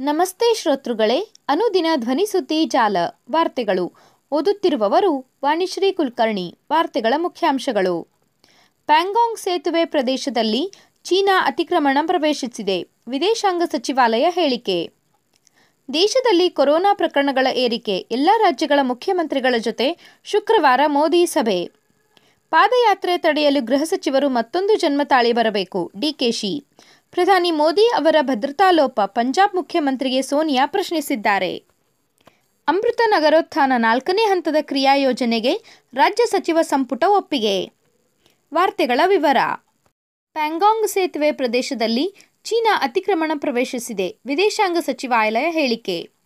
ನಮಸ್ತೆ ಶ್ರೋತೃಗಳೇ, ಅನುದಿನ ಧ್ವನಿಸುದ್ದಿ ಜಾಲ, ವಾರ್ತೆಗಳು. ಓದುತ್ತಿರುವವರು ವಾಣಿಶ್ರೀ ಕುಲಕರ್ಣಿ, ವಾರ್ತೆಗಳ ಮುಖ್ಯಾಂಶಗಳು. ಪ್ಯಾಂಗಾಂಗ್ ಸೇತುವೆ ಪ್ರದೇಶದಲ್ಲಿ ಚೀನಾ ಅತಿಕ್ರಮಣ ಪ್ರವೇಶಿಸಿದೆ, ವಿದೇಶಾಂಗ ಸಚಿವಾಲಯ ಹೇಳಿಕೆ. ದೇಶದಲ್ಲಿ ಕೊರೋನಾ ಪ್ರಕರಣಗಳ ಏರಿಕೆ, ಎಲ್ಲ ರಾಜ್ಯಗಳ ಮುಖ್ಯಮಂತ್ರಿಗಳ ಜೊತೆ ಶುಕ್ರವಾರ ಮೋದಿ ಸಭೆ. ಪಾದಯಾತ್ರೆ ತಡೆಯಲು ಗೃಹ ಸಚಿವರು ಮತ್ತೊಂದು ಜನ್ಮ ತಾಳಿ ಬರಬೇಕು ಡಿಕೆಶಿ ಪ್ರಧಾನಿ ಮೋದಿ ಅವರ ಭದ್ರತಾ ಲೋಪ ಪಂಜಾಬ್ ಮುಖ್ಯಮಂತ್ರಿಗೆ ಸೋನಿಯಾ ಪ್ರಶ್ನಿಸಿದ್ದಾರೆ. ಅಮೃತ ನಗರೋತ್ಥಾನ ನಾಲ್ಕನೇ ಹಂತದ ಕ್ರಿಯಾ ಯೋಜನೆಗೆ ರಾಜ್ಯ ಸಚಿವ ಸಂಪುಟ ಒಪ್ಪಿಗೆ. ವಾರ್ತೆಗಳ ವಿವರ. ಪ್ಯಾಂಗಾಂಗ್ ಸೇತುವೆ ಪ್ರದೇಶದಲ್ಲಿ ಚೀನಾ ಅತಿಕ್ರಮಣ ಪ್ರವೇಶಿಸಿದೆ. ವಿದೇಶಾಂಗ ಸಚಿವಾಲಯ ಹೇಳಿಕೆ.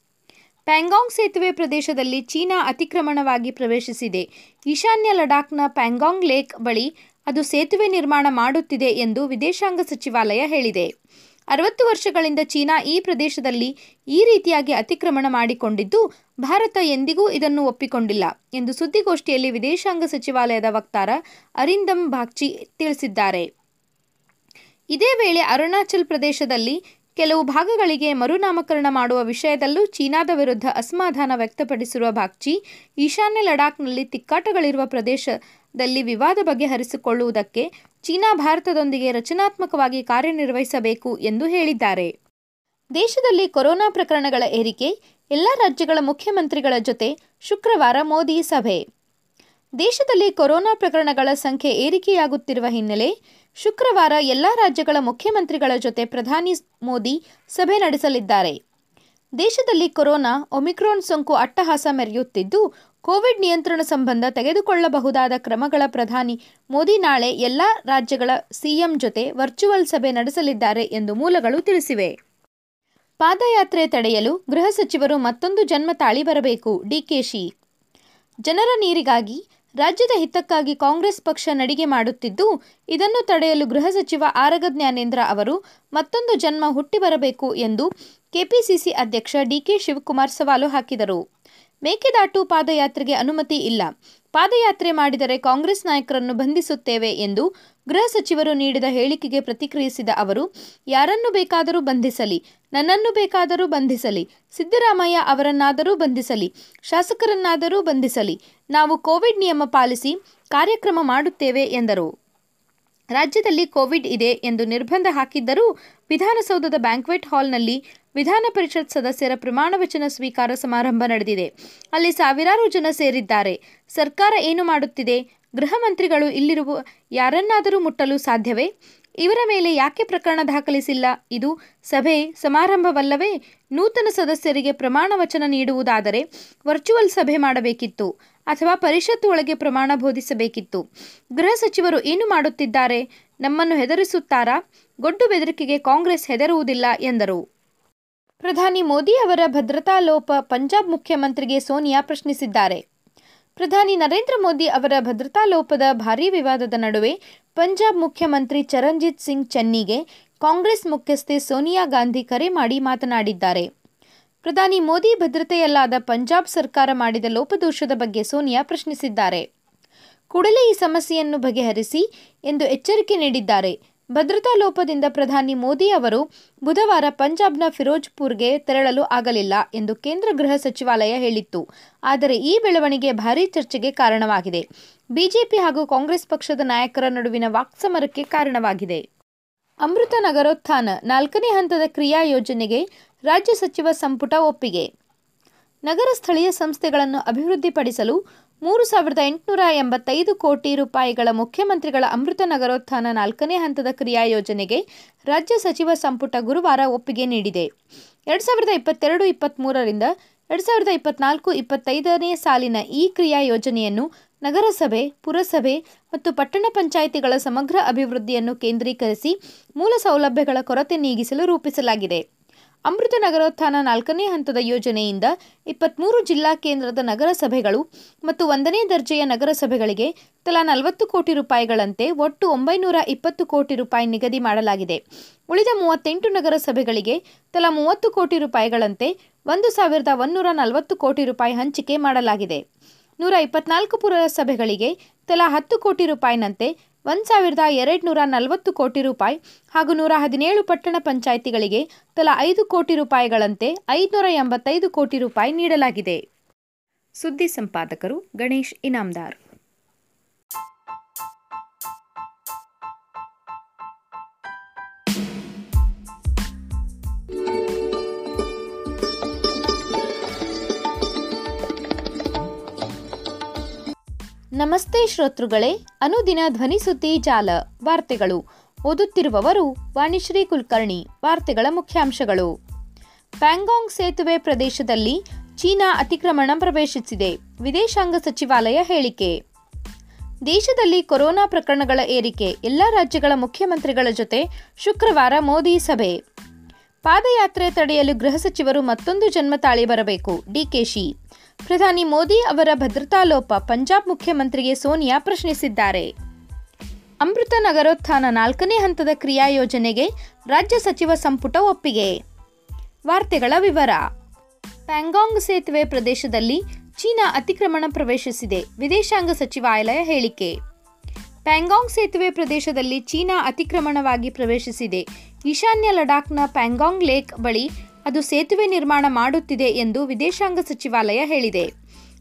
ಪ್ಯಾಂಗಾಂಗ್ ಸೇತುವೆ ಪ್ರದೇಶದಲ್ಲಿ ಚೀನಾ ಅತಿಕ್ರಮಣವಾಗಿ ಪ್ರವೇಶಿಸಿದೆ. ಈಶಾನ್ಯ ಲಡಾಖ್ನ ಪ್ಯಾಂಗಾಂಗ್ ಲೇಕ್ ಬಳಿ ಅದು ಸೇತುವೆ ನಿರ್ಮಾಣ ಮಾಡುತ್ತಿದೆ ಎಂದು ವಿದೇಶಾಂಗ ಸಚಿವಾಲಯ ಹೇಳಿದೆ. ಅರವತ್ತು ವರ್ಷಗಳಿಂದ ಚೀನಾ ಈ ಪ್ರದೇಶದಲ್ಲಿ ಈ ರೀತಿಯಾಗಿ ಅತಿಕ್ರಮಣ ಮಾಡಿಕೊಂಡಿದ್ದು, ಭಾರತ ಎಂದಿಗೂ ಇದನ್ನು ಒಪ್ಪಿಕೊಂಡಿಲ್ಲ ಎಂದು ಸುದ್ದಿಗೋಷ್ಠಿಯಲ್ಲಿ ವಿದೇಶಾಂಗ ಸಚಿವಾಲಯದ ವಕ್ತಾರ ಅರಿಂದಮ್ ಬಾಗ್ಚಿ ತಿಳಿಸಿದ್ದಾರೆ. ಇದೇ ವೇಳೆ ಅರುಣಾಚಲ್ ಪ್ರದೇಶದಲ್ಲಿ ಕೆಲವು ಭಾಗಗಳಿಗೆ ಮರುನಾಮಕರಣ ಮಾಡುವ ವಿಷಯದಲ್ಲೂ ಚೀನಾದ ವಿರುದ್ಧ ಅಸಮಾಧಾನ ವ್ಯಕ್ತಪಡಿಸಿರುವ ಬಾಗ್ಚಿ, ಈಶಾನ್ಯ ಲಡಾಖ್ನಲ್ಲಿ ತಿಕ್ಕಾಟಗಳಿರುವ ಪ್ರದೇಶದಲ್ಲಿ ವಿವಾದ ಬಗೆಹರಿಸಿಕೊಳ್ಳುವುದಕ್ಕೆ ಚೀನಾ ಭಾರತದೊಂದಿಗೆ ರಚನಾತ್ಮಕವಾಗಿ ಕಾರ್ಯನಿರ್ವಹಿಸಬೇಕು ಎಂದು ಹೇಳಿದ್ದಾರೆ. ದೇಶದಲ್ಲಿ ಕೊರೋನಾ ಪ್ರಕರಣಗಳ ಏರಿಕೆ, ಎಲ್ಲ ರಾಜ್ಯಗಳ ಮುಖ್ಯಮಂತ್ರಿಗಳ ಜೊತೆ ಶುಕ್ರವಾರ ಮೋದಿ ಸಭೆ. ದೇಶದಲ್ಲಿ ಕೊರೋನಾ ಪ್ರಕರಣಗಳ ಸಂಖ್ಯೆ ಏರಿಕೆಯಾಗುತ್ತಿರುವ ಹಿನ್ನೆಲೆ ಶುಕ್ರವಾರ ಎಲ್ಲ ರಾಜ್ಯಗಳ ಮುಖ್ಯಮಂತ್ರಿಗಳ ಜೊತೆ ಪ್ರಧಾನಿ ಮೋದಿ ಸಭೆ ನಡೆಸಲಿದ್ದಾರೆ. ದೇಶದಲ್ಲಿ ಕೊರೋನಾ, ಒಮಿಕ್ರಾನ್ ಸೋಂಕು ಅಟ್ಟಹಾಸ ಮೆರೆಯುತ್ತಿದ್ದು, ಕೋವಿಡ್ ನಿಯಂತ್ರಣ ಸಂಬಂಧ ತೆಗೆದುಕೊಳ್ಳಬಹುದಾದ ಕ್ರಮಗಳ ಪ್ರಧಾನಿ ಮೋದಿ ನಾಳೆ ಎಲ್ಲ ರಾಜ್ಯಗಳ ಸಿಎಂ ಜೊತೆ ವರ್ಚುವಲ್ ಸಭೆ ನಡೆಸಲಿದ್ದಾರೆ ಎಂದು ಮೂಲಗಳು ತಿಳಿಸಿವೆ. ಪಾದಯಾತ್ರೆ ತಡೆಯಲು ಗೃಹ ಸಚಿವರು ಮತ್ತೊಂದು ಜನ್ಮ ತಾಳಿ ಬರಬೇಕು ಡಿಕೆಶಿ ಜನರ ನೀರಿಗಾಗಿ ರಾಜ್ಯದ ಹಿತಕ್ಕಾಗಿ ಕಾಂಗ್ರೆಸ್ ಪಕ್ಷ ನಡಿಗೆ ಮಾಡುತ್ತಿದ್ದು, ಇದನ್ನು ತಡೆಯಲು ಗೃಹ ಸಚಿವ ಆರಗ ಜ್ಞಾನೇಂದ್ರ ಅವರು ಮತ್ತೊಂದು ಜನ್ಮ ಹುಟ್ಟಿ ಬರಬೇಕು ಎಂದು ಕೆಪಿಸಿಸಿ ಅಧ್ಯಕ್ಷ ಡಿಕೆ ಶಿವಕುಮಾರ್ ಸವಾಲು ಹಾಕಿದರು. ಮೇಕೆದಾಟು ಪಾದಯಾತ್ರೆಗೆ ಅನುಮತಿ ಇಲ್ಲ. ಪಾದಯಾತ್ರೆ ಮಾಡಿದರೆ ಕಾಂಗ್ರೆಸ್ ನಾಯಕರನ್ನು ಬಂಧಿಸುತ್ತೇವೆ ಎಂದು ಗೃಹ ಸಚಿವರು ನೀಡಿದ ಹೇಳಿಕೆಗೆ ಪ್ರತಿಕ್ರಿಯಿಸಿದ ಅವರು, ಯಾರನ್ನು ಬೇಕಾದರೂ ಬಂಧಿಸಲಿ, ನನ್ನನ್ನು ಬೇಕಾದರೂ ಬಂಧಿಸಲಿ, ಸಿದ್ದರಾಮಯ್ಯ ಅವರನ್ನಾದರೂ ಬಂಧಿಸಲಿ, ಶಾಸಕರನ್ನಾದರೂ ಬಂಧಿಸಲಿ, ನಾವು ಕೋವಿಡ್ ನಿಯಮ ಪಾಲಿಸಿ ಕಾರ್ಯಕ್ರಮ ಮಾಡುತ್ತೇವೆ ಎಂದರು. ರಾಜ್ಯದಲ್ಲಿ ಕೋವಿಡ್ ಇದೆ ಎಂದು ನಿರ್ಬಂಧ ಹಾಕಿದ್ದರೂ ವಿಧಾನಸೌಧದ ಬ್ಯಾಂಕ್ವೆಟ್ ಹಾಲ್ನಲ್ಲಿ ವಿಧಾನ ಪರಿಷತ್ ಸದಸ್ಯರ ಪ್ರಮಾಣ ವಚನ ಸ್ವೀಕಾರ ಸಮಾರಂಭ ನಡೆದಿದೆ. ಅಲ್ಲಿ ಸಾವಿರಾರು ಜನ ಸೇರಿದ್ದಾರೆ. ಸರ್ಕಾರ ಏನು ಮಾಡುತ್ತಿದೆ? ಗೃಹ ಮಂತ್ರಿಗಳು ಇಲ್ಲಿರುವ ಯಾರನ್ನಾದರೂ ಮುಟ್ಟಲು ಸಾಧ್ಯವೇ? ಇವರ ಮೇಲೆ ಯಾಕೆ ಪ್ರಕರಣ ದಾಖಲಿಸಿಲ್ಲ? ಇದು ಸಭೆ ಸಮಾರಂಭವಲ್ಲವೇ? ನೂತನ ಸದಸ್ಯರಿಗೆ ಪ್ರಮಾಣ ವಚನ ನೀಡುವುದಾದರೆ ವರ್ಚುವಲ್ ಸಭೆ ಮಾಡಬೇಕಿತ್ತು ಅಥವಾ ಪರಿಷತ್ತು ಒಳಗೆ ಪ್ರಮಾಣ ಬೋಧಿಸಬೇಕಿತ್ತು. ಗೃಹ ಸಚಿವರು ಏನು ಮಾಡುತ್ತಿದ್ದಾರೆ? ನಮ್ಮನ್ನು ಹೆದರಿಸುತ್ತಾರಾ? ಗೊಡ್ಡು ಬೆದರಿಕೆಗೆ ಕಾಂಗ್ರೆಸ್ ಹೆದರುವುದಿಲ್ಲ ಎಂದರು. ಪ್ರಧಾನಿ ಮೋದಿ ಅವರ ಭದ್ರತಾ ಲೋಪ ಪಂಜಾಬ್ ಮುಖ್ಯಮಂತ್ರಿಗೆ ಸೋನಿಯಾ ಪ್ರಶ್ನಿಸಿದ್ದಾರೆ. ಪ್ರಧಾನಿ ನರೇಂದ್ರ ಮೋದಿ ಅವರ ಭದ್ರತಾ ಲೋಪದ ಭಾರೀ ವಿವಾದದ ನಡುವೆ ಪಂಜಾಬ್ ಮುಖ್ಯಮಂತ್ರಿ ಚರಣ್ಜಿತ್ ಸಿಂಗ್ ಚೆನ್ನಿಗೆ ಕಾಂಗ್ರೆಸ್ ಮುಖ್ಯಸ್ಥೆ ಸೋನಿಯಾ ಗಾಂಧಿ ಕರೆ ಮಾಡಿ ಮಾತನಾಡಿದ್ದಾರೆ. ಪ್ರಧಾನಿ ಮೋದಿ ಭದ್ರತೆಯಲ್ಲಾದ ಪಂಜಾಬ್ ಸರ್ಕಾರ ಮಾಡಿದ ಲೋಪದೋಷದ ಬಗ್ಗೆ ಸೋನಿಯಾ ಪ್ರಶ್ನಿಸಿದ್ದಾರೆ. ಕೂಡಲೇ ಈ ಸಮಸ್ಯೆಯನ್ನು ಬಗೆಹರಿಸಿ ಎಂದು ಎಚ್ಚರಿಕೆ ನೀಡಿದ್ದಾರೆ. ಭದ್ರತಾ ಲೋಪದಿಂದ ಪ್ರಧಾನಿ ಮೋದಿ ಅವರು ಬುಧವಾರ ಪಂಜಾಬ್ನ ಫಿರೋಜ್ಪುರ್ಗೆ ತೆರಳಲು ಆಗಲಿಲ್ಲ ಎಂದು ಕೇಂದ್ರ ಗೃಹ ಸಚಿವಾಲಯ ಹೇಳಿತ್ತು. ಆದರೆ ಈ ಬೆಳವಣಿಗೆ ಭಾರೀ ಚರ್ಚೆಗೆ ಕಾರಣವಾಗಿದೆ. ಬಿಜೆಪಿ ಹಾಗೂ ಕಾಂಗ್ರೆಸ್ ಪಕ್ಷದ ನಾಯಕರ ನಡುವಿನ ವಾಕ್ಸಮರಕ್ಕೆ ಕಾರಣವಾಗಿದೆ. ಅಮೃತ ನಗರೋತ್ಥಾನ ನಾಲ್ಕನೇ ಹಂತದ ಕ್ರಿಯಾ ಯೋಜನೆಗೆ ರಾಜ್ಯ ಸಚಿವ ಸಂಪುಟ ಒಪ್ಪಿಗೆ. ನಗರ ಸ್ಥಳೀಯ ಸಂಸ್ಥೆಗಳನ್ನು ಅಭಿವೃದ್ಧಿಪಡಿಸಲು ಮೂರು ಸಾವಿರದ ಎಂಟುನೂರ ಎಂಬತ್ತೈದು ಕೋಟಿ ರೂಪಾಯಿಗಳ ಮುಖ್ಯಮಂತ್ರಿಗಳ ಅಮೃತ ನಗರೋತ್ಥಾನ ನಾಲ್ಕನೇ ಹಂತದ ಕ್ರಿಯಾ ಯೋಜನೆಗೆ ರಾಜ್ಯ ಸಚಿವ ಸಂಪುಟ ಗುರುವಾರ ಒಪ್ಪಿಗೆ ನೀಡಿದೆ. ಎರಡು ಸಾವಿರದ ಇಪ್ಪತ್ತೆರಡು ಇಪ್ಪತ್ತ್ಮೂರರಿಂದ ಎರಡು ಸಾವಿರದ ಇಪ್ಪತ್ನಾಲ್ಕು, ಇಪ್ಪತ್ತೈದನೇ ಸಾಲಿನ ಈ ಕ್ರಿಯಾ ಯೋಜನೆಯನ್ನು ನಗರಸಭೆ, ಪುರಸಭೆ ಮತ್ತು ಪಟ್ಟಣ ಪಂಚಾಯಿತಿಗಳ ಸಮಗ್ರ ಅಭಿವೃದ್ಧಿಯನ್ನು ಕೇಂದ್ರೀಕರಿಸಿ ಮೂಲ ಸೌಲಭ್ಯಗಳ ಕೊರತೆ ನೀಗಿಸಲು ರೂಪಿಸಲಾಗಿದೆ. ಅಮೃತ ನಗರೋತ್ಥಾನ ನಾಲ್ಕನೇ ಹಂತದ ಯೋಜನೆಯಿಂದ ಇಪ್ಪತ್ತ್ಮೂರು ಜಿಲ್ಲಾ ಕೇಂದ್ರದ ನಗರಸಭೆಗಳು ಮತ್ತು ಒಂದನೇ ದರ್ಜೆಯ ನಗರಸಭೆಗಳಿಗೆ ತಲಾ ನಲವತ್ತು ಕೋಟಿ ರೂಪಾಯಿಗಳಂತೆ ಒಟ್ಟು ಒಂಬೈನೂರ ಇಪ್ಪತ್ತು ಕೋಟಿ ರೂಪಾಯಿ ನಿಗದಿ ಮಾಡಲಾಗಿದೆ. ಉಳಿದ ಮೂವತ್ತೆಂಟು ನಗರಸಭೆಗಳಿಗೆ ತಲಾ ಮೂವತ್ತು ಕೋಟಿ ರೂಪಾಯಿಗಳಂತೆ ಒಂದು ಸಾವಿರದ ಒಂನ್ನೂರ ನಲವತ್ತು ಕೋಟಿ ರೂಪಾಯಿ ಹಂಚಿಕೆ ಮಾಡಲಾಗಿದೆ. ನೂರ ಇಪ್ಪತ್ನಾಲ್ಕು ಪುರಸಭೆಗಳಿಗೆ ತಲಾ ಹತ್ತು ಕೋಟಿ ರೂಪಾಯಿನಂತೆ ಒಂದು ಸಾವಿರದ ಎರಡುನೂರ ನಲವತ್ತು ಕೋಟಿ ರೂಪಾಯಿ ಹಾಗೂ ನೂರ ಹದಿನೇಳು ಪಟ್ಟಣ ಪಂಚಾಯಿತಿಗಳಿಗೆ ತಲಾ ಐದು ಕೋಟಿ ರೂಪಾಯಿಗಳಂತೆ ಐದುನೂರ ಎಂಬತ್ತೈದು ಕೋಟಿ ರೂಪಾಯಿ ನೀಡಲಾಗಿದೆ. ಸುದ್ದಿ ಸಂಪಾದಕರು ಗಣೇಶ್ ಇನಾಮ್ದಾರ್. ನಮಸ್ತೆ ಶ್ರೋತೃಗಳೇ, ಅನುದಿನ ಧ್ವನಿಸುದ್ದಿ ಜಾಲ, ವಾರ್ತೆಗಳು. ಓದುತ್ತಿರುವವರು ವಾಣಿಶ್ರೀ ಕುಲಕರ್ಣಿ, ವಾರ್ತೆಗಳ ಮುಖ್ಯಾಂಶಗಳು. ಪ್ಯಾಂಗಾಂಗ್ ಸೇತುವೆ ಪ್ರದೇಶದಲ್ಲಿ ಚೀನಾ ಅತಿಕ್ರಮಣ ಪ್ರವೇಶಿಸಿದೆ, ವಿದೇಶಾಂಗ ಸಚಿವಾಲಯ ಹೇಳಿಕೆ. ದೇಶದಲ್ಲಿ ಕೊರೋನಾ ಪ್ರಕರಣಗಳ ಏರಿಕೆ, ಎಲ್ಲ ರಾಜ್ಯಗಳ ಮುಖ್ಯಮಂತ್ರಿಗಳ ಜೊತೆ ಶುಕ್ರವಾರ ಮೋದಿ ಸಭೆ. ಪಾದಯಾತ್ರೆ ತಡೆಯಲು ಗೃಹ ಸಚಿವರು ಮತ್ತೊಂದು ಜನ್ಮ ತಾಳಿ ಬರಬೇಕು ಡಿಕೆಶಿ ಪ್ರಧಾನಿ ಮೋದಿ ಅವರ ಭದ್ರತಾ ಲೋಪ ಪಂಜಾಬ್ ಮುಖ್ಯಮಂತ್ರಿಗೆ ಸೋನಿಯಾ ಪ್ರಶ್ನಿಸಿದ್ದಾರೆ. ಅಮೃತ ನಗರೋತ್ಥಾನ ನಾಲ್ಕನೇ ಹಂತದ ಕ್ರಿಯಾ ಯೋಜನೆಗೆ ರಾಜ್ಯ ಸಚಿವ ಸಂಪುಟ ಒಪ್ಪಿಗೆ. ವಾರ್ತೆಗಳ ವಿವರ. ಪ್ಯಾಂಗಾಂಗ್ ಸೇತುವೆ ಪ್ರದೇಶದಲ್ಲಿ ಚೀನಾ ಅತಿಕ್ರಮಣ ಪ್ರವೇಶಿಸಿದೆ, ವಿದೇಶಾಂಗ ಸಚಿವಾಲಯ ಹೇಳಿಕೆ. ಪ್ಯಾಂಗಾಂಗ್ ಸೇತುವೆ ಪ್ರದೇಶದಲ್ಲಿ ಚೀನಾ ಅತಿಕ್ರಮಣವಾಗಿ ಪ್ರವೇಶಿಸಿದೆ, ಈಶಾನ್ಯ ಲಡಾಖ್ನ ಪ್ಯಾಂಗಾಂಗ್ ಲೇಕ್ ಬಳಿ ಅದು ಸೇತುವೆ ನಿರ್ಮಾಣ ಮಾಡುತ್ತಿದೆ ಎಂದು ವಿದೇಶಾಂಗ ಸಚಿವಾಲಯ ಹೇಳಿದೆ.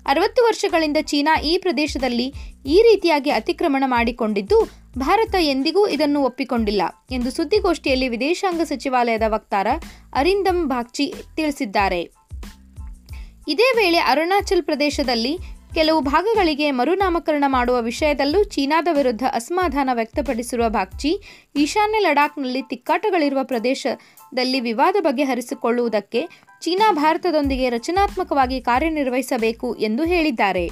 ಅರವತ್ತು ವರ್ಷಗಳಿಂದ ಚೀನಾ ಈ ಪ್ರದೇಶದಲ್ಲಿ ಈ ರೀತಿಯಾಗಿ ಅತಿಕ್ರಮಣ ಮಾಡಿಕೊಂಡಿದ್ದು, ಭಾರತ ಎಂದಿಗೂ ಇದನ್ನು ಒಪ್ಪಿಕೊಂಡಿಲ್ಲ ಎಂದು ಸುದ್ದಿಗೋಷ್ಠಿಯಲ್ಲಿ ವಿದೇಶಾಂಗ ಸಚಿವಾಲಯದ ವಕ್ತಾರ ಅರಿಂದಮ್ ಬಾಗ್ಚಿ ತಿಳಿಸಿದ್ದಾರೆ. ಇದೇ ವೇಳೆ ಅರುಣಾಚಲ್ ಪ್ರದೇಶದಲ್ಲಿ ಕೆಲವು ಭಾಗಗಳಿಗೆ ಮರುನಾಮಕರಣ ಮಾಡುವ ವಿಷಯದಲ್ಲೂ ಚೀನಾದ ವಿರುದ್ಧ ಅಸಮಾಧಾನ ವ್ಯಕ್ತಪಡಿಸಿರುವ ಬಾಗ್ಚಿ, ಈಶಾನ್ಯ ಲಡಾಖ್ನಲ್ಲಿ ತಿಕ್ಕಾಟಗಳಿರುವ ಪ್ರದೇಶದಲ್ಲಿ ವಿವಾದ ಬಗೆಹರಿಸಿಕೊಳ್ಳುವುದಕ್ಕೆ ಚೀನಾ ಭಾರತದೊಂದಿಗೆ ರಚನಾತ್ಮಕವಾಗಿ ಕಾರ್ಯನಿರ್ವಹಿಸಬೇಕು ಎಂದು ಹೇಳಿದ್ದಾರೆ.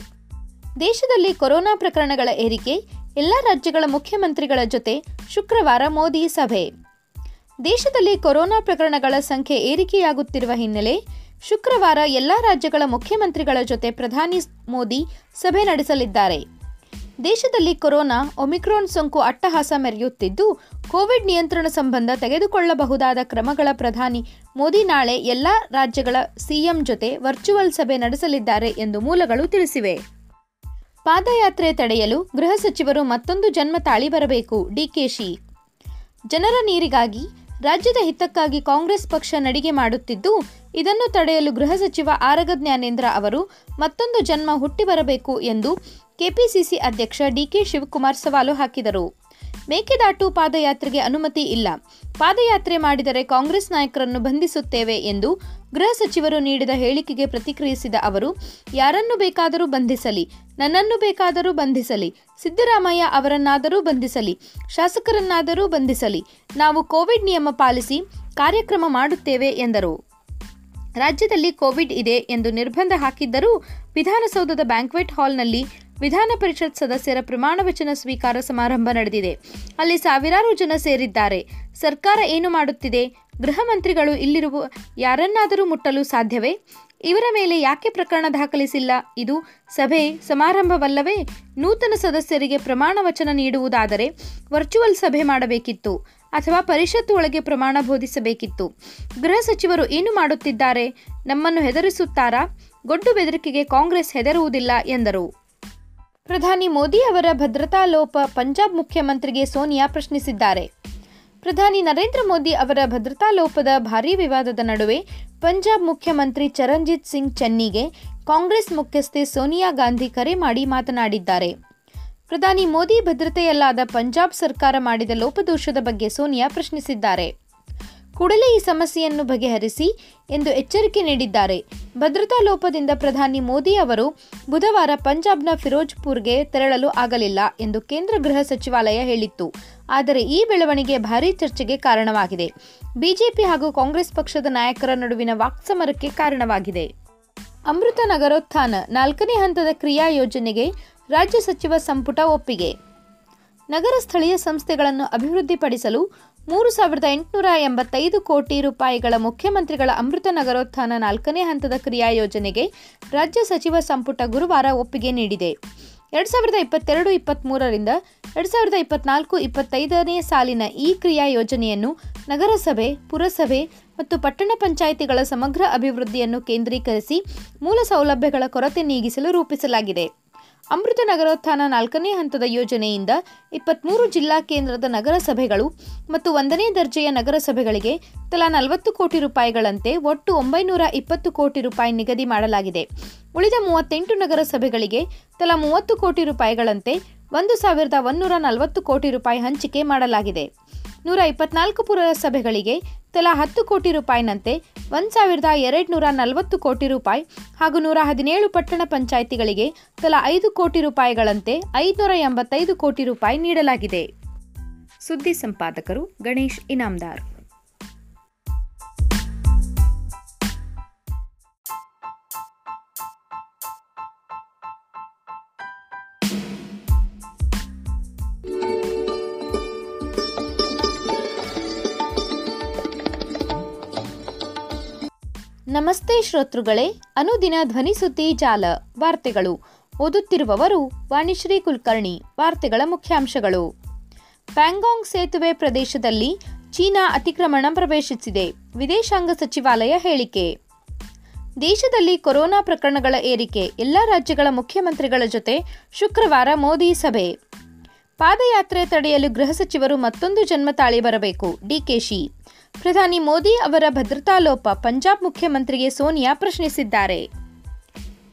ದೇಶದಲ್ಲಿ ಕೊರೋನಾ ಪ್ರಕರಣಗಳ ಏರಿಕೆ, ಎಲ್ಲ ರಾಜ್ಯಗಳ ಮುಖ್ಯಮಂತ್ರಿಗಳ ಜೊತೆ ಶುಕ್ರವಾರ ಮೋದಿ ಸಭೆ. ದೇಶದಲ್ಲಿ ಕೊರೋನಾ ಪ್ರಕರಣಗಳ ಸಂಖ್ಯೆ ಏರಿಕೆಯಾಗುತ್ತಿರುವ ಹಿನ್ನೆಲೆ ಶುಕ್ರವಾರ ಎಲ್ಲ ರಾಜ್ಯಗಳ ಮುಖ್ಯಮಂತ್ರಿಗಳ ಜೊತೆ ಪ್ರಧಾನಿ ಮೋದಿ ಸಭೆ ನಡೆಸಲಿದ್ದಾರೆ. ದೇಶದಲ್ಲಿ ಕೊರೋನಾ, ಒಮಿಕ್ರಾನ್ ಸೋಂಕು ಅಟ್ಟಹಾಸ ಮೆರೆಯುತ್ತಿದ್ದು, ಕೋವಿಡ್ ನಿಯಂತ್ರಣ ಸಂಬಂಧ ತೆಗೆದುಕೊಳ್ಳಬಹುದಾದ ಕ್ರಮಗಳ ಪ್ರಧಾನಿ ಮೋದಿ ನಾಳೆ ಎಲ್ಲ ರಾಜ್ಯಗಳ ಸಿಎಂ ಜೊತೆ ವರ್ಚುವಲ್ ಸಭೆ ನಡೆಸಲಿದ್ದಾರೆ ಎಂದು ಮೂಲಗಳು ತಿಳಿಸಿವೆ. ಪಾದಯಾತ್ರೆ ತಡೆಯಲು ಗೃಹ ಸಚಿವರು ಮತ್ತೊಂದು ಜನ್ಮ ತಾಳಿ ಬರಬೇಕು, ಡಿಕೆಶಿ ಜನರ ನೀರಿಗಾಗಿ ರಾಜ್ಯದ ಹಿತಕ್ಕಾಗಿ ಕಾಂಗ್ರೆಸ್ ಪಕ್ಷ ನಡಿಗೆ ಮಾಡುತ್ತಿದ್ದು ಇದನ್ನು ತಡೆಯಲು ಗೃಹ ಸಚಿವ ಆರಗ ಜ್ಞಾನೇಂದ್ರ ಅವರು ಮತ್ತೊಂದು ಜನ್ಮ ಹುಟ್ಟಿ ಬರಬೇಕು ಎಂದು ಕೆಪಿಸಿಸಿ ಅಧ್ಯಕ್ಷ ಡಿಕೆ ಶಿವಕುಮಾರ್ ಸವಾಲು ಹಾಕಿದರು. ಮೇಕೆದಾಟು ಪಾದಯಾತ್ರೆಗೆ ಅನುಮತಿ ಇಲ್ಲ. ಪಾದಯಾತ್ರೆ ಮಾಡಿದರೆ ಕಾಂಗ್ರೆಸ್ ನಾಯಕರನ್ನು ಬಂಧಿಸುತ್ತೇವೆ ಎಂದು ಗೃಹ ಸಚಿವರು ನೀಡಿದ ಹೇಳಿಕೆಗೆ ಪ್ರತಿಕ್ರಿಯಿಸಿದ ಅವರು, ಯಾರನ್ನು ಬೇಕಾದರೂ ಬಂಧಿಸಲಿ, ನನ್ನನ್ನು ಬೇಕಾದರೂ ಬಂಧಿಸಲಿ, ಸಿದ್ದರಾಮಯ್ಯ ಅವರನ್ನಾದರೂ ಬಂಧಿಸಲಿ, ಶಾಸಕರನ್ನಾದರೂ ಬಂಧಿಸಲಿ, ನಾವು ಕೋವಿಡ್ ನಿಯಮ ಪಾಲಿಸಿ ಕಾರ್ಯಕ್ರಮ ಮಾಡುತ್ತೇವೆ ಎಂದರು. ರಾಜ್ಯದಲ್ಲಿ ಕೋವಿಡ್ ಇದೆ ಎಂದು ನಿರ್ಬಂಧ ಹಾಕಿದ್ದರೂ ವಿಧಾನಸೌಧದ ಬ್ಯಾಂಕ್ವೆಟ್ ಹಾಲ್ನಲ್ಲಿ ವಿಧಾನ ಪರಿಷತ್ ಸದಸ್ಯರ ಪ್ರಮಾಣ ವಚನ ಸ್ವೀಕಾರ ಸಮಾರಂಭ ನಡೆದಿದೆ. ಅಲ್ಲಿ ಸಾವಿರಾರು ಜನ ಸೇರಿದ್ದಾರೆ. ಸರ್ಕಾರ ಏನು ಮಾಡುತ್ತಿದೆ? ಗೃಹ ಮಂತ್ರಿಗಳು ಇಲ್ಲಿರುವ ಯಾರನ್ನಾದರೂ ಮುಟ್ಟಲು ಸಾಧ್ಯವೇ? ಇವರ ಮೇಲೆ ಯಾಕೆ ಪ್ರಕರಣ ದಾಖಲಿಸಿಲ್ಲ? ಇದು ಸಭೆ ಸಮಾರಂಭವಲ್ಲವೇ? ನೂತನ ಸದಸ್ಯರಿಗೆ ಪ್ರಮಾಣ ವಚನ ನೀಡುವುದಾದರೆ ವರ್ಚುವಲ್ ಸಭೆ ಮಾಡಬೇಕಿತ್ತು. ಅಥವಾ ಪರಿಷತ್ತು ಒಳಗೆ ಪ್ರಮಾಣ ಬೋಧಿಸಬೇಕಿತ್ತು. ಗೃಹ ಸಚಿವರು ಏನು ಮಾಡುತ್ತಿದ್ದಾರೆ? ನಮ್ಮನ್ನು ಹೆದರಿಸುತ್ತಾರಾ? ಗೊಡ್ಡು ಬೆದರಿಕೆಗೆ ಕಾಂಗ್ರೆಸ್ ಹೆದರುವುದಿಲ್ಲ, ಎಂದರು. ಪ್ರಧಾನಿ ಮೋದಿ ಅವರ ಭದ್ರತಾ ಲೋಪ ಪಂಜಾಬ್ ಮುಖ್ಯಮಂತ್ರಿಗೆ ಸೋನಿಯಾ ಪ್ರಶ್ನಿಸಿದ್ದಾರೆ. ಪ್ರಧಾನಿ ನರೇಂದ್ರ ಮೋದಿ ಅವರ ಭದ್ರತಾ ಲೋಪದ ಭಾರೀ ವಿವಾದದ ನಡುವೆ ಪಂಜಾಬ್ ಮುಖ್ಯಮಂತ್ರಿ ಚರಣ್ಜಿತ್ ಸಿಂಗ್ ಚನ್ನಿಗೆ ಕಾಂಗ್ರೆಸ್ ಮುಖ್ಯಸ್ಥೆ ಸೋನಿಯಾ ಗಾಂಧಿ ಕರೆ ಮಾಡಿ ಮಾತನಾಡಿದ್ದಾರೆ. ಪ್ರಧಾನಿ ಮೋದಿ ಭದ್ರತೆಯಲ್ಲಾದ ಪಂಜಾಬ್ ಸರ್ಕಾರ ಮಾಡಿದ ಲೋಪದೋಷದ ಬಗ್ಗೆ ಸೋನಿಯಾ ಪ್ರಶ್ನಿಸಿದ್ದಾರೆ. ಕೂಡಲೇ ಈ ಸಮಸ್ಯೆಯನ್ನು ಬಗೆಹರಿಸಿ ಎಂದು ಎಚ್ಚರಿಕೆ ನೀಡಿದ್ದಾರೆ. ಭದ್ರತಾ ಲೋಪದಿಂದ ಪ್ರಧಾನಿ ಮೋದಿ ಅವರು ಬುಧವಾರ ಪಂಜಾಬ್ನ ಫಿರೋಜ್ಪುರ್ಗೆ ತೆರಳಲು ಆಗಲಿಲ್ಲ ಎಂದು ಕೇಂದ್ರ ಗೃಹ ಸಚಿವಾಲಯ ಹೇಳಿತ್ತು. ಆದರೆ ಈ ಬೆಳವಣಿಗೆ ಭಾರೀ ಚರ್ಚೆಗೆ ಕಾರಣವಾಗಿದೆ. ಬಿಜೆಪಿ ಹಾಗೂ ಕಾಂಗ್ರೆಸ್ ಪಕ್ಷದ ನಾಯಕರ ನಡುವಿನ ವಾಕ್ಸಮರಕ್ಕೆ ಕಾರಣವಾಗಿದೆ. ಅಮೃತ ನಗರೋತ್ಥಾನ ನಾಲ್ಕನೇ ಹಂತದ ಕ್ರಿಯಾ ಯೋಜನೆಗೆ ರಾಜ್ಯ ಸಚಿವ ಸಂಪುಟ ಒಪ್ಪಿಗೆ. ನಗರ ಸ್ಥಳೀಯ ಸಂಸ್ಥೆಗಳನ್ನು ಅಭಿವೃದ್ಧಿಪಡಿಸಲು ಮೂರು ಸಾವಿರದ ಎಂಟುನೂರ ಎಂಬತ್ತೈದು ಕೋಟಿ ರೂಪಾಯಿಗಳ ಮುಖ್ಯಮಂತ್ರಿಗಳ ಅಮೃತ ನಗರೋತ್ಥಾನ ನಾಲ್ಕನೇ ಹಂತದ ಕ್ರಿಯಾ ಯೋಜನೆಗೆ ರಾಜ್ಯ ಸಚಿವ ಸಂಪುಟ ಗುರುವಾರ ಒಪ್ಪಿಗೆ ನೀಡಿದೆ. ಎರಡು ಸಾವಿರದ ಇಪ್ಪತ್ತೆರಡು ಇಪ್ಪತ್ತ್ಮೂರರಿಂದ ಎರಡು ಸಾವಿರದ ಇಪ್ಪತ್ನಾಲ್ಕು ಇಪ್ಪತ್ತೈದನೇ ಸಾಲಿನ ಈ ಕ್ರಿಯಾ ಯೋಜನೆಯನ್ನು ನಗರಸಭೆ, ಪುರಸಭೆ ಮತ್ತು ಪಟ್ಟಣ ಪಂಚಾಯಿತಿಗಳ ಸಮಗ್ರ ಅಭಿವೃದ್ಧಿಯನ್ನು ಕೇಂದ್ರೀಕರಿಸಿ ಮೂಲ ಸೌಲಭ್ಯಗಳ ಕೊರತೆ ನೀಗಿಸಲು ರೂಪಿಸಲಾಗಿದೆ. ಅಮೃತ ನಗರೋತ್ಥಾನ ನಾಲ್ಕನೇ ಹಂತದ ಯೋಜನೆಯಿಂದ ಇಪ್ಪತ್ತ್ಮೂರು ಜಿಲ್ಲಾ ಕೇಂದ್ರದ ನಗರಸಭೆಗಳು ಮತ್ತು ಒಂದನೇ ದರ್ಜೆಯ ನಗರಸಭೆಗಳಿಗೆ ತಲಾ ನಲವತ್ತು ಕೋಟಿ ರೂಪಾಯಿಗಳಂತೆ ಒಟ್ಟು ಒಂಬೈನೂರ ಇಪ್ಪತ್ತು ಕೋಟಿ ರೂಪಾಯಿ ನಿಗದಿ ಮಾಡಲಾಗಿದೆ. ಉಳಿದ ಮೂವತ್ತೆಂಟು ನಗರಸಭೆಗಳಿಗೆ ತಲಾ ಮೂವತ್ತು ಕೋಟಿ ರೂಪಾಯಿಗಳಂತೆ ಒಂದು ಸಾವಿರದ ಒಂದೂರ ನಲವತ್ತು ಕೋಟಿ ರೂಪಾಯಿ ಹಂಚಿಕೆ ಮಾಡಲಾಗಿದೆ. ನೂರ ಇಪ್ಪತ್ನಾಲ್ಕು ಪುರಸಭೆಗಳಿಗೆ ತಲಾ ಹತ್ತು ಕೋಟಿ ರೂಪಾಯಿನಂತೆ ಒಂದು ಸಾವಿರದ ಎರಡು ನೂರ ನಲವತ್ತು ಕೋಟಿ ರೂಪಾಯಿ ಹಾಗೂ ನೂರ ಹದಿನೇಳು ಪಟ್ಟಣ ಪಂಚಾಯಿತಿಗಳಿಗೆ ತಲಾ ಐದು ಕೋಟಿ ರೂಪಾಯಿಗಳಂತೆ ಐದುನೂರ ಎಂಬತ್ತೈದು ಕೋಟಿ ರೂಪಾಯಿ ನೀಡಲಾಗಿದೆ. ಸುದ್ದಿ ಸಂಪಾದಕರು ಗಣೇಶ್ ಇನಾಮ್ದಾರ್. ನಮಸ್ತೆ ಶ್ರೋತೃಗಳೇ, ಅನುದಿನ ಧ್ವನಿಸುದ್ದಿ ಜಾಲ, ವಾರ್ತೆಗಳು. ಓದುತ್ತಿರುವವರು ವಾಣಿಶ್ರೀ ಕುಲಕರ್ಣಿ, ವಾರ್ತೆಗಳ ಮುಖ್ಯಾಂಶಗಳು. ಪ್ಯಾಂಗಾಂಗ್ ಸೇತುವೆ ಪ್ರದೇಶದಲ್ಲಿ ಚೀನಾ ಅತಿಕ್ರಮಣ ಪ್ರವೇಶಿಸಿದೆ, ವಿದೇಶಾಂಗ ಸಚಿವಾಲಯ ಹೇಳಿಕೆ. ದೇಶದಲ್ಲಿ ಕೊರೋನಾ ಪ್ರಕರಣಗಳ ಏರಿಕೆ, ಎಲ್ಲ ರಾಜ್ಯಗಳ ಮುಖ್ಯಮಂತ್ರಿಗಳ ಜೊತೆ ಶುಕ್ರವಾರ ಮೋದಿ ಸಭೆ. ಪಾದಯಾತ್ರೆ ತಡೆಯಲು ಗೃಹ ಸಚಿವರು ಮತ್ತೊಂದು ಜನ್ಮ ತಾಳಿ ಬರಬೇಕು ಡಿಕೆಶಿ ಪ್ರಧಾನಿ ಮೋದಿ ಅವರ ಭದ್ರತಾ ಲೋಪ ಪಂಜಾಬ್ ಮುಖ್ಯಮಂತ್ರಿಗೆ ಸೋನಿಯಾ ಪ್ರಶ್ನಿಸಿದ್ದಾರೆ.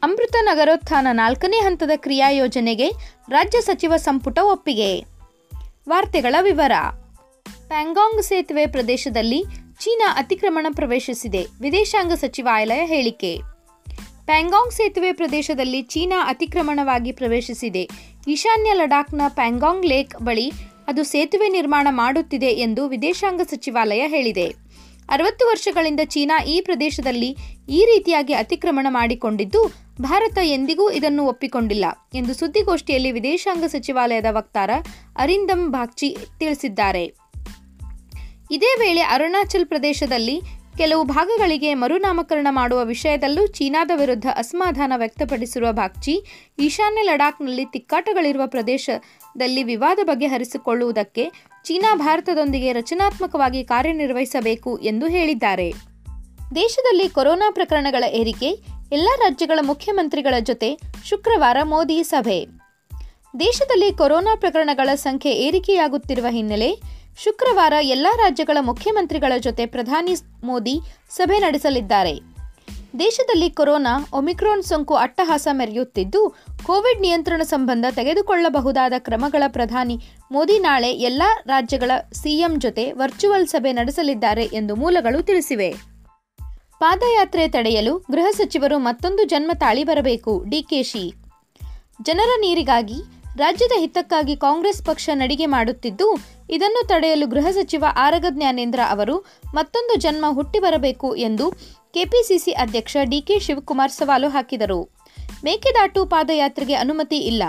ಅಮೃತ ನಗರೋತ್ಥಾನ ನಾಲ್ಕನೇ ಹಂತದ ಕ್ರಿಯಾ ಯೋಜನೆಗೆ ರಾಜ್ಯ ಸಚಿವ ಸಂಪುಟ ಒಪ್ಪಿಗೆ. ವಾರ್ತೆಗಳ ವಿವರ. ಪ್ಯಾಂಗಾಂಗ್ ಸೇತುವೆ ಪ್ರದೇಶದಲ್ಲಿ ಚೀನಾ ಅತಿಕ್ರಮಣ ಪ್ರವೇಶಿಸಿದೆ, ವಿದೇಶಾಂಗ ಸಚಿವಾಲಯ ಹೇಳಿಕೆ. ಪ್ಯಾಂಗಾಂಗ್ ಸೇತುವೆ ಪ್ರದೇಶದಲ್ಲಿ ಚೀನಾ ಅತಿಕ್ರಮಣವಾಗಿ ಪ್ರವೇಶಿಸಿದೆ, ಈಶಾನ್ಯ ಲಡಾಖ್ನ ಪ್ಯಾಂಗಾಂಗ್ ಲೇಕ್ ಬಳಿ ಅದು ಸೇತುವೆ ನಿರ್ಮಾಣ ಮಾಡುತ್ತಿದೆ ಎಂದು ವಿದೇಶಾಂಗ ಸಚಿವಾಲಯ ಹೇಳಿದೆ. ಅರವತ್ತು ವರ್ಷಗಳಿಂದ ಚೀನಾ ಈ ಪ್ರದೇಶದಲ್ಲಿ ಈ ರೀತಿಯಾಗಿ ಅತಿಕ್ರಮಣ ಮಾಡಿಕೊಂಡಿದ್ದು, ಭಾರತ ಎಂದಿಗೂ ಇದನ್ನು ಒಪ್ಪಿಕೊಂಡಿಲ್ಲ ಎಂದು ಸುದ್ದಿಗೋಷ್ಠಿಯಲ್ಲಿ ವಿದೇಶಾಂಗ ಸಚಿವಾಲಯದ ವಕ್ತಾರ ಅರಿಂದಮ್ ಬಾಗ್ಚಿ ತಿಳಿಸಿದ್ದಾರೆ. ಇದೇ ವೇಳೆ ಅರುಣಾಚಲ್ ಪ್ರದೇಶದಲ್ಲಿ ಕೆಲವು ಭಾಗಗಳಿಗೆ ಮರುನಾಮಕರಣ ಮಾಡುವ ವಿಷಯದಲ್ಲೂ ಚೀನಾದ ವಿರುದ್ಧ ಅಸಮಾಧಾನ ವ್ಯಕ್ತಪಡಿಸಿರುವ ಬಾಗ್ಚಿ, ಈಶಾನ್ಯ ಲಡಾಖ್ನಲ್ಲಿ ತಿಕ್ಕಾಟಗಳಿರುವ ಪ್ರದೇಶದಲ್ಲಿ ವಿವಾದ ಬಗೆಹರಿಸಿಕೊಳ್ಳುವುದಕ್ಕೆ ಚೀನಾ ಭಾರತದೊಂದಿಗೆ ರಚನಾತ್ಮಕವಾಗಿ ಕಾರ್ಯನಿರ್ವಹಿಸಬೇಕು ಎಂದು ಹೇಳಿದ್ದಾರೆ. ದೇಶದಲ್ಲಿ ಕೊರೋನಾ ಪ್ರಕರಣಗಳ ಏರಿಕೆ, ಎಲ್ಲ ರಾಜ್ಯಗಳ ಮುಖ್ಯಮಂತ್ರಿಗಳ ಜೊತೆ ಶುಕ್ರವಾರ ಮೋದಿ ಸಭೆ. ದೇಶದಲ್ಲಿ ಕೊರೋನಾ ಪ್ರಕರಣಗಳ ಸಂಖ್ಯೆ ಏರಿಕೆಯಾಗುತ್ತಿರುವ ಹಿನ್ನೆಲೆ ಶುಕ್ರವಾರ ಎಲ್ಲ ರಾಜ್ಯಗಳ ಮುಖ್ಯಮಂತ್ರಿಗಳ ಜೊತೆ ಪ್ರಧಾನಿ ಮೋದಿ ಸಭೆ ನಡೆಸಲಿದ್ದಾರೆ. ದೇಶದಲ್ಲಿ ಕೊರೋನಾ, ಒಮಿಕ್ರಾನ್ ಸೋಂಕು ಅಟ್ಟಹಾಸ ಮೆರೆಯುತ್ತಿದ್ದು, ಕೋವಿಡ್ ನಿಯಂತ್ರಣ ಸಂಬಂಧ ತೆಗೆದುಕೊಳ್ಳಬಹುದಾದ ಕ್ರಮಗಳ ಪ್ರಧಾನಿ ಮೋದಿ ನಾಳೆ ಎಲ್ಲ ರಾಜ್ಯಗಳ ಸಿಎಂ ಜೊತೆ ವರ್ಚುವಲ್ ಸಭೆ ನಡೆಸಲಿದ್ದಾರೆ ಎಂದು ಮೂಲಗಳು ತಿಳಿಸಿವೆ. ಪಾದಯಾತ್ರೆ ತಡೆಯಲು ಗೃಹ ಸಚಿವರು ಮತ್ತೊಂದು ಜನ್ಮ ತಾಳಿ ಬರಬೇಕು ಡಿಕೆಶಿ ಜನರ ನೀರಿಗಾಗಿ ರಾಜ್ಯದ ಹಿತಕ್ಕಾಗಿ ಕಾಂಗ್ರೆಸ್ ಪಕ್ಷ ನಡಿಗೆ ಮಾಡುತ್ತಿದ್ದು, ಇದನ್ನು ತಡೆಯಲು ಗೃಹ ಸಚಿವ ಆರಗ ಜ್ಞಾನೇಂದ್ರ ಅವರು ಮತ್ತೊಂದು ಜನ್ಮ ಹುಟ್ಟಿ ಬರಬೇಕು ಎಂದು ಕೆಪಿಸಿಸಿ ಅಧ್ಯಕ್ಷ ಡಿಕೆ ಶಿವಕುಮಾರ್ ಸವಾಲು ಹಾಕಿದರು. ಮೇಕೆದಾಟು ಪಾದಯಾತ್ರೆಗೆ ಅನುಮತಿ ಇಲ್ಲ.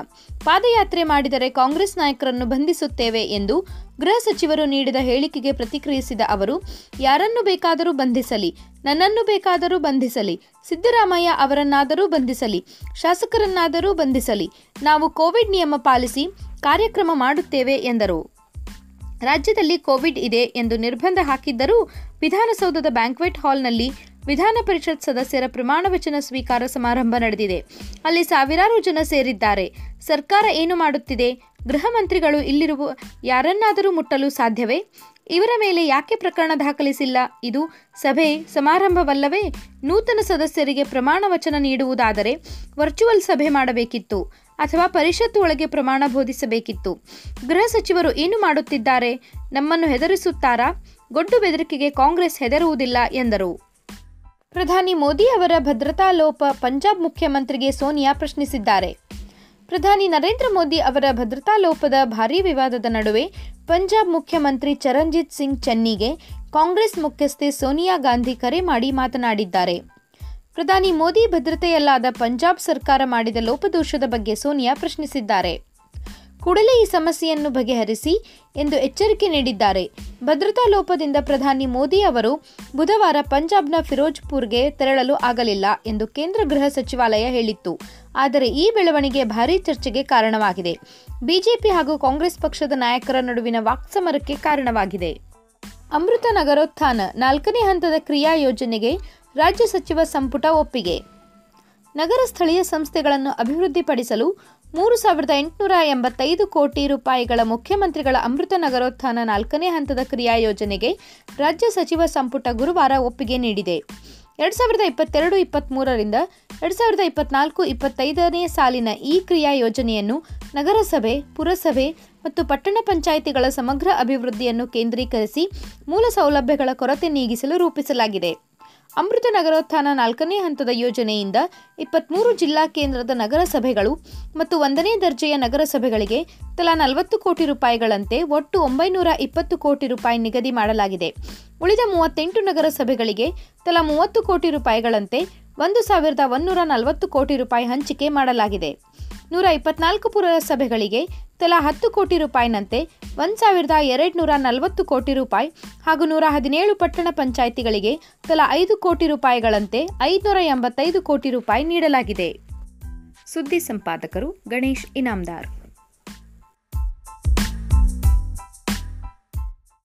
ಪಾದಯಾತ್ರೆ ಮಾಡಿದರೆ ಕಾಂಗ್ರೆಸ್ ನಾಯಕರನ್ನು ಬಂಧಿಸುತ್ತೇವೆ ಎಂದು ಗೃಹ ಸಚಿವರು ನೀಡಿದ ಹೇಳಿಕೆಗೆ ಪ್ರತಿಕ್ರಿಯಿಸಿದ ಅವರು, ಯಾರನ್ನು ಬೇಕಾದರೂ ಬಂಧಿಸಲಿ ನನ್ನನ್ನು ಬೇಕಾದರೂ ಬಂಧಿಸಲಿ. ಸಿದ್ದರಾಮಯ್ಯ ಅವರನ್ನಾದರೂ ಬಂಧಿಸಲಿ. ಶಾಸಕರನ್ನಾದರೂ ಬಂಧಿಸಲಿ. ನಾವು ಕೋವಿಡ್ ನಿಯಮ ಪಾಲಿಸಿ ಕಾರ್ಯಕ್ರಮ ಮಾಡುತ್ತೇವೆ ಎಂದರು. ರಾಜ್ಯದಲ್ಲಿ ಕೋವಿಡ್ ಇದೆ ಎಂದು ನಿರ್ಬಂಧ ಹಾಕಿದ್ದರೂ ವಿಧಾನಸೌಧದ ಬ್ಯಾಂಕ್ವೆಟ್ ಹಾಲ್ನಲ್ಲಿ ವಿಧಾನ ಪರಿಷತ್ ಸದಸ್ಯರ ಪ್ರಮಾಣ ವಚನ ಸ್ವೀಕಾರ ಸಮಾರಂಭ ನಡೆದಿದೆ. ಅಲ್ಲಿ ಸಾವಿರಾರು ಜನ ಸೇರಿದ್ದಾರೆ. ಸರ್ಕಾರ ಏನು ಮಾಡುತ್ತಿದೆ? ಗೃಹ ಮಂತ್ರಿಗಳು ಇಲ್ಲಿರುವ ಯಾರನ್ನಾದರೂ ಮುಟ್ಟಲು ಸಾಧ್ಯವೇ? ಇವರ ಮೇಲೆ ಯಾಕೆ ಪ್ರಕರಣ ದಾಖಲಿಸಿಲ್ಲ? ಇದು ಸಭೆ ಸಮಾರಂಭವಲ್ಲವೇ? ನೂತನ ಸದಸ್ಯರಿಗೆ ಪ್ರಮಾಣ ವಚನ ನೀಡುವುದಾದರೆ ವರ್ಚುವಲ್ ಸಭೆ ಮಾಡಬೇಕಿತ್ತು ಅಥವಾ ಪರಿಷತ್ತು ಒಳಗೆ ಪ್ರಮಾಣ ಬೋಧಿಸಬೇಕಿತ್ತು. ಗೃಹ ಸಚಿವರು ಏನು ಮಾಡುತ್ತಿದ್ದಾರೆ? ನಮ್ಮನ್ನು ಹೆದರಿಸುತ್ತಾರಾ? ಗೊಡ್ಡು ಬೆದರಿಕೆಗೆ ಕಾಂಗ್ರೆಸ್ ಹೆದರುವುದಿಲ್ಲ, ಎಂದರು. ಪ್ರಧಾನಿ ಮೋದಿ ಅವರ ಭದ್ರತಾ ಲೋಪ ಪಂಜಾಬ್ ಮುಖ್ಯಮಂತ್ರಿಗೆ ಸೋನಿಯಾ ಪ್ರಶ್ನಿಸಿದ್ದಾರೆ. ಪ್ರಧಾನಿ ನರೇಂದ್ರ ಮೋದಿ ಅವರ ಭದ್ರತಾ ಲೋಪದ ಭಾರೀ ವಿವಾದದ ನಡುವೆ ಪಂಜಾಬ್ ಮುಖ್ಯಮಂತ್ರಿ ಚರಣ್ಜಿತ್ ಸಿಂಗ್ ಚೆನ್ನಿಗೆ ಕಾಂಗ್ರೆಸ್ ಮುಖ್ಯಸ್ಥೆ ಸೋನಿಯಾ ಗಾಂಧಿ ಕರೆ ಮಾಡಿ ಮಾತನಾಡಿದ್ದಾರೆ. ಪ್ರಧಾನಿ ಮೋದಿ ಭದ್ರತೆಯಲ್ಲಾದ ಪಂಜಾಬ್ ಸರ್ಕಾರ ಮಾಡಿದ ಲೋಪದೋಷದ ಬಗ್ಗೆ ಸೋನಿಯಾ ಪ್ರಶ್ನಿಸಿದ್ದಾರೆ. ಕೂಡಲೇ ಈ ಸಮಸ್ಯೆಯನ್ನು ಬಗೆಹರಿಸಿ ಎಂದು ಎಚ್ಚರಿಕೆ ನೀಡಿದ್ದಾರೆ. ಭದ್ರತಾ ಲೋಪದಿಂದ ಪ್ರಧಾನಿ ಮೋದಿ ಅವರು ಬುಧವಾರ ಪಂಜಾಬ್ನ ಫಿರೋಜ್ಪುರ್ಗೆ ತೆರಳಲು ಆಗಲಿಲ್ಲ ಎಂದು ಕೇಂದ್ರ ಗೃಹ ಸಚಿವಾಲಯ ಹೇಳಿತ್ತು. ಆದರೆ ಈ ಬೆಳವಣಿಗೆ ಭಾರೀ ಚರ್ಚೆಗೆ ಕಾರಣವಾಗಿದೆ. ಬಿಜೆಪಿ ಹಾಗೂ ಕಾಂಗ್ರೆಸ್ ಪಕ್ಷದ ನಾಯಕರ ನಡುವಿನ ವಾಕ್ಸಮರಕ್ಕೆ ಕಾರಣವಾಗಿದೆ. ಅಮೃತ ನಗರೋತ್ಥಾನ ನಾಲ್ಕನೇ ಹಂತದ ಕ್ರಿಯಾ ಯೋಜನೆಗೆ ರಾಜ್ಯ ಸಚಿವ ಸಂಪುಟ ಒಪ್ಪಿಗೆ. ನಗರ ಸ್ಥಳೀಯ ಸಂಸ್ಥೆಗಳನ್ನು ಅಭಿವೃದ್ಧಿಪಡಿಸಲು ಮೂರು ಸಾವಿರದ ಎಂಟುನೂರ ಎಂಬತ್ತೈದು ಕೋಟಿ ರೂಪಾಯಿಗಳ ಮುಖ್ಯಮಂತ್ರಿಗಳ ಅಮೃತ ನಗರೋತ್ಥಾನ ನಾಲ್ಕನೇ ಹಂತದ ಕ್ರಿಯಾ ಯೋಜನೆಗೆ ರಾಜ್ಯ ಸಚಿವ ಸಂಪುಟ ಗುರುವಾರ ಒಪ್ಪಿಗೆ ನೀಡಿದೆ. ಎರಡು ಸಾವಿರದ ಇಪ್ಪತ್ತೆರಡು ಇಪ್ಪತ್ತ್ಮೂರರಿಂದ ಎರಡು ಸಾವಿರದ ಇಪ್ಪತ್ನಾಲ್ಕು, ಇಪ್ಪತ್ತೈದನೇ ಸಾಲಿನ ಈ ಕ್ರಿಯಾ ಯೋಜನೆಯನ್ನು ನಗರಸಭೆ, ಪುರಸಭೆ ಮತ್ತು ಪಟ್ಟಣ ಪಂಚಾಯಿತಿಗಳ ಸಮಗ್ರ ಅಭಿವೃದ್ಧಿಯನ್ನು ಕೇಂದ್ರೀಕರಿಸಿ ಮೂಲ ಸೌಲಭ್ಯಗಳ ಕೊರತೆ ನೀಗಿಸಲು ರೂಪಿಸಲಾಗಿದೆ. ಅಮೃತ ನಗರೋತ್ಥಾನ ನಾಲ್ಕನೇ ಹಂತದ ಯೋಜನೆಯಿಂದ ಇಪ್ಪತ್ತ್ಮೂರು ಜಿಲ್ಲಾ ಕೇಂದ್ರದ ನಗರಸಭೆಗಳು ಮತ್ತು ಒಂದನೇ ದರ್ಜೆಯ ನಗರಸಭೆಗಳಿಗೆ ತಲಾ ನಲವತ್ತು ಕೋಟಿ ರೂಪಾಯಿಗಳಂತೆ ಒಟ್ಟು ಒಂಬೈನೂರ ಇಪ್ಪತ್ತು ಕೋಟಿ ರೂಪಾಯಿ ನಿಗದಿ ಮಾಡಲಾಗಿದೆ. ಉಳಿದ ಮೂವತ್ತೆಂಟು ನಗರಸಭೆಗಳಿಗೆ ತಲಾ ಮೂವತ್ತು ಕೋಟಿ ರೂಪಾಯಿಗಳಂತೆ ಒಂದು ಸಾವಿರದ ಒಂದೂರ ನಲವತ್ತು ಕೋಟಿ ರೂಪಾಯಿ ಹಂಚಿಕೆ ಮಾಡಲಾಗಿದೆ. ನೂರ ಇಪ್ಪತ್ನಾಲ್ಕು ಪುರಸಭೆಗಳಿಗೆ ತಲಾ ಹತ್ತು ಕೋಟಿ ರೂಪಾಯಿನಂತೆ ಒಂದು ಸಾವಿರದ ಎರಡುನೂರ ನಲವತ್ತು ಕೋಟಿ ರೂಪಾಯಿ ಹಾಗೂ ನೂರ ಹದಿನೇಳು ಪಟ್ಟಣ ಪಂಚಾಯಿತಿಗಳಿಗೆ ತಲಾ ಐದು ಕೋಟಿ ರೂಪಾಯಿಗಳಂತೆ ಐದುನೂರ ಎಂಬತ್ತೈದು ಕೋಟಿ ರೂಪಾಯಿ ನೀಡಲಾಗಿದೆ. ಸುದ್ದಿ ಸಂಪಾದಕರು ಗಣೇಶ್ ಇನಾಮ್ದಾರ್.